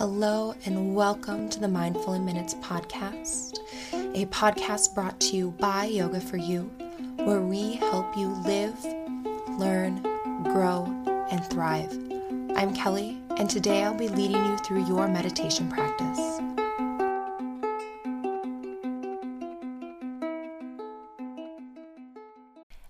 Hello, and welcome to the Mindful in Minutes podcast, a podcast brought to you by Yoga for You, where we help you live, learn, grow, and thrive. I'm Kelly, and today I'll be leading you through your meditation practice.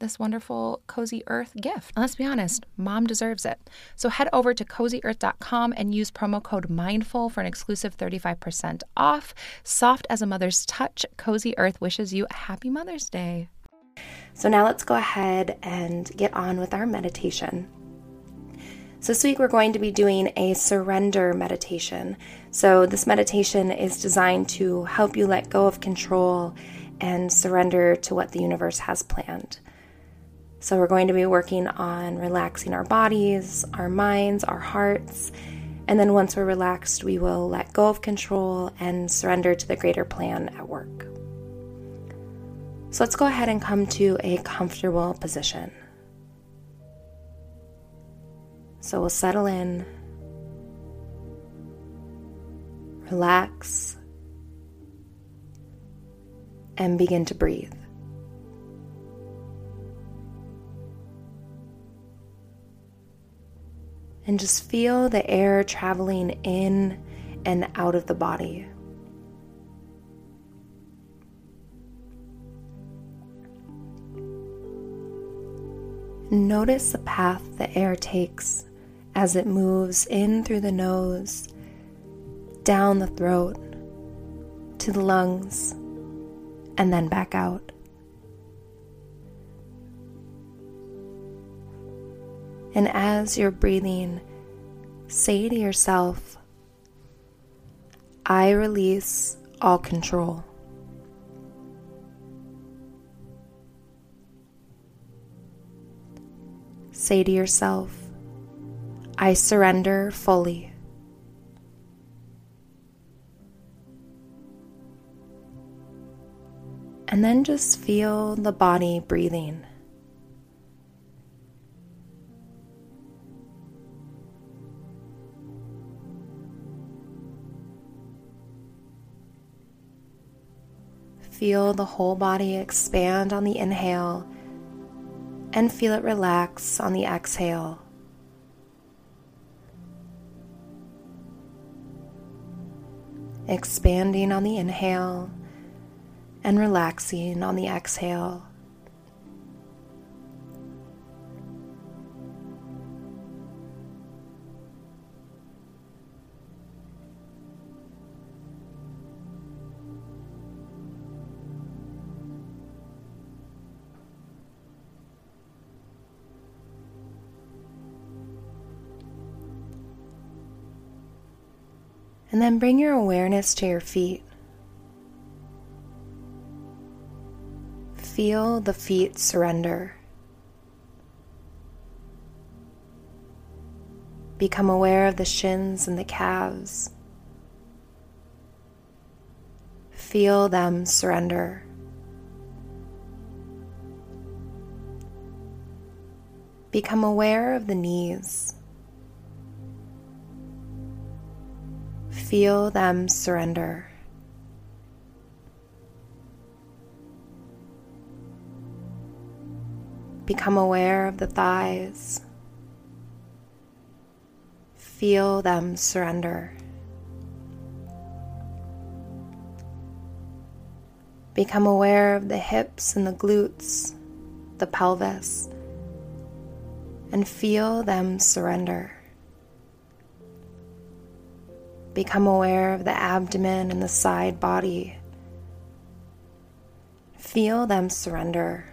this wonderful Cozy Earth gift. And let's be honest, mom deserves it. So head over to cozyearth.com and use promo code MINDFUL for an exclusive 35% off. Soft as a mother's touch, Cozy Earth wishes you a happy Mother's Day. So now let's go ahead and get on with our meditation. So, this week we're going to be doing a surrender meditation. So, this meditation is designed to help you let go of control and surrender to what the universe has planned. So, we're going to be working on relaxing our bodies, our minds, our hearts. And then once we're relaxed, we will let go of control and surrender to the greater plan at work. So, let's go ahead and come to a comfortable position. So, we'll settle in, relax, and begin to breathe. And just feel the air traveling in and out of the body. Notice the path the air takes as it moves in through the nose, down the throat, to the lungs, and then back out. And as you're breathing, say to yourself, I release all control. Say to yourself, I surrender fully. And then just feel the body breathing. Feel the whole body expand on the inhale and feel it relax on the exhale. Expanding on the inhale and relaxing on the exhale. And then bring your awareness to your feet. Feel the feet surrender. Become aware of the shins and the calves. Feel them surrender. Become aware of the knees. Feel them surrender. Become aware of the thighs. Feel them surrender. Become aware of the hips and the glutes, the pelvis, and feel them surrender. Become aware of the abdomen and the side body. Feel them surrender.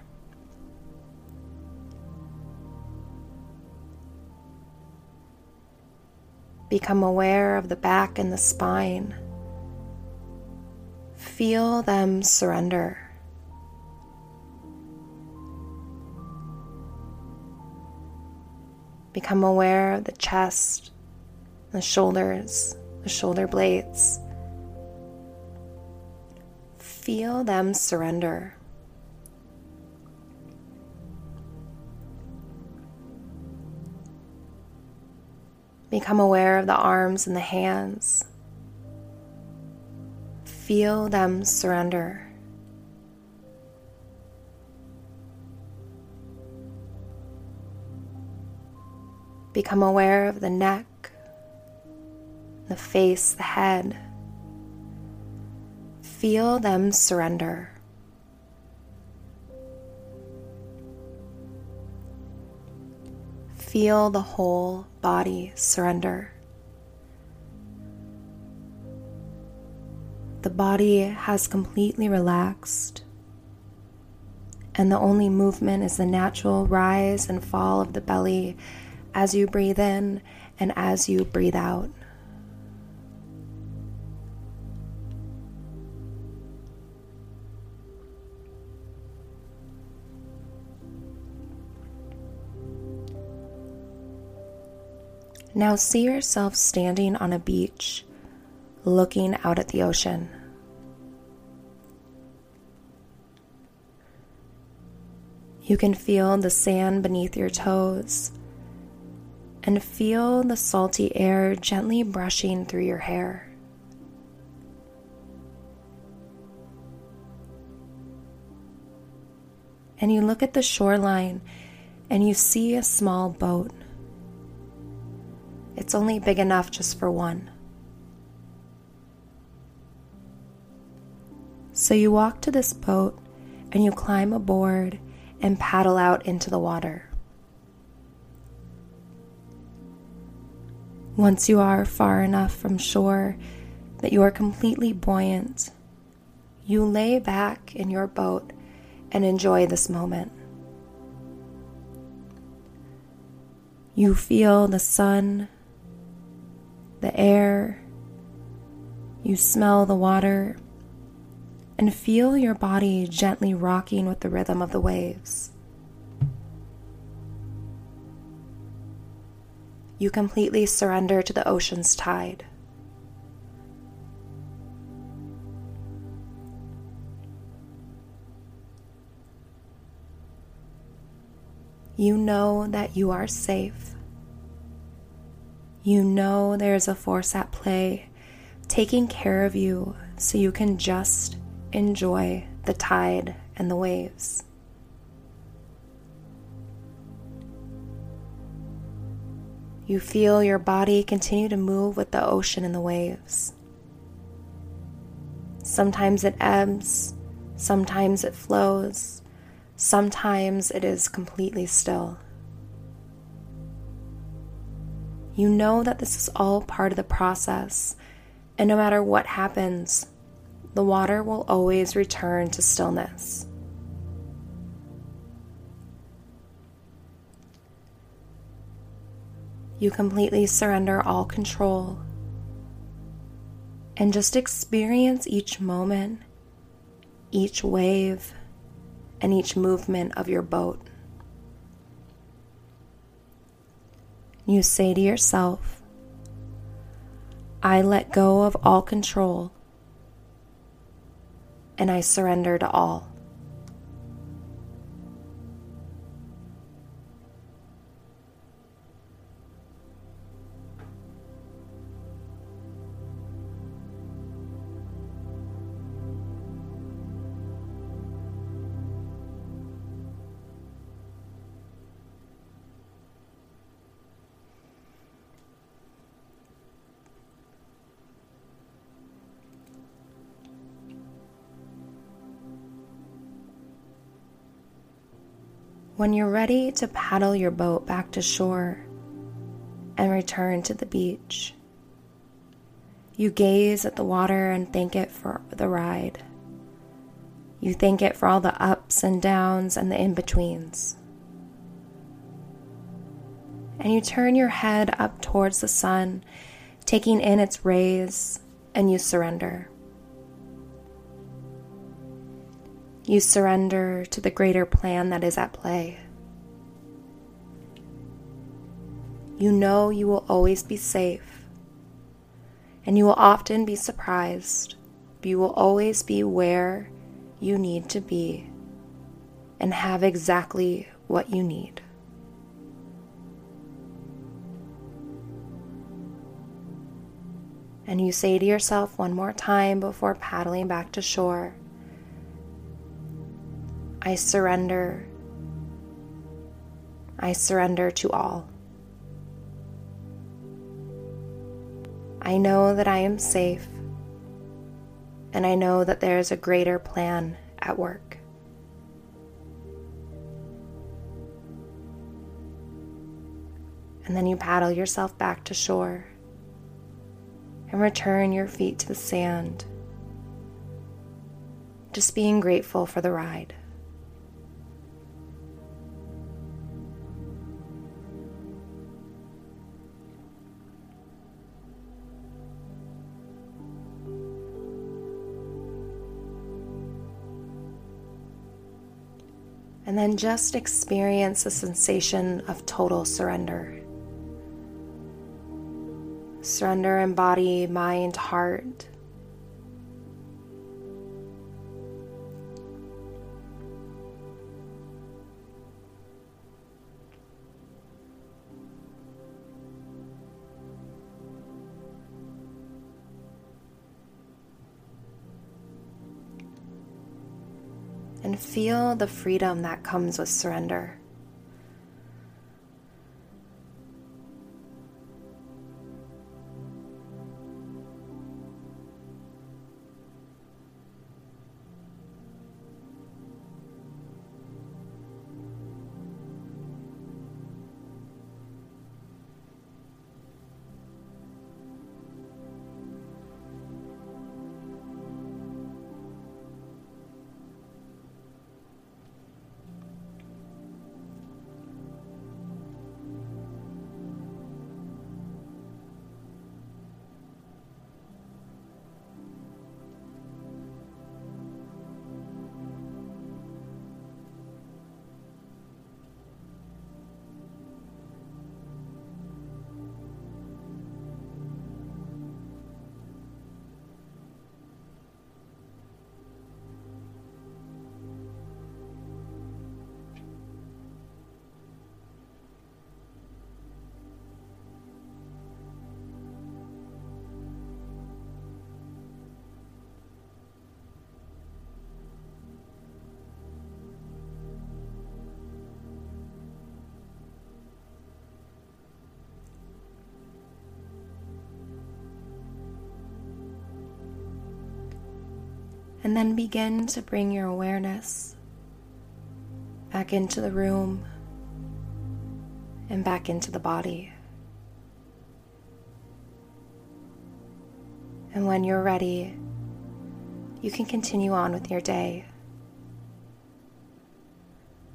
Become aware of the back and the spine. Feel them surrender. Become aware of the chest, the shoulders, the shoulder blades. Feel them surrender. Become aware of the arms and the hands. Feel them surrender. Become aware of the neck, the face, the head. Feel them surrender. Feel the whole body surrender. The body has completely relaxed, and the only movement is the natural rise and fall of the belly as you breathe in and as you breathe out. Now see yourself standing on a beach, looking out at the ocean. You can feel the sand beneath your toes and feel the salty air gently brushing through your hair. And you look at the shoreline and you see a small boat. It's only big enough just for one. So you walk to this boat and you climb aboard and paddle out into the water. Once you are far enough from shore that you are completely buoyant, you lay back in your boat and enjoy this moment. You feel the sun the air, you smell the water, and feel your body gently rocking with the rhythm of the waves. You completely surrender to the ocean's tide. You know that you are safe you know there's a force at play taking care of you so you can just enjoy the tide and the waves. You feel your body continue to move with the ocean and the waves. Sometimes it ebbs, sometimes it flows, sometimes it is completely still. You know that this is all part of the process, and no matter what happens, the water will always return to stillness. You completely surrender all control and just experience each moment, each wave, and each movement of your boat. You say to yourself, I let go of all control and I surrender to all. When you're ready to paddle your boat back to shore and return to the beach, you gaze at the water and thank it for the ride. You thank it for all the ups and downs and the in betweens. And you turn your head up towards the sun, taking in its rays, and you surrender. You surrender to the greater plan that is at play. You know you will always be safe, and you will often be surprised, but you will always be where you need to be and have exactly what you need. And you say to yourself one more time before paddling back to shore I surrender. I surrender to all. I know that I am safe, and I know that there is a greater plan at work. And then you paddle yourself back to shore and return your feet to the sand, just being grateful for the ride. And then just experience the sensation of total surrender. Surrender in body, mind, heart. Feel the freedom that comes with surrender. And then begin to bring your awareness back into the room and back into the body. And when you're ready, you can continue on with your day.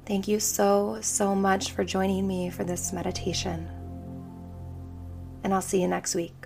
Thank you so, so much for joining me for this meditation. And I'll see you next week.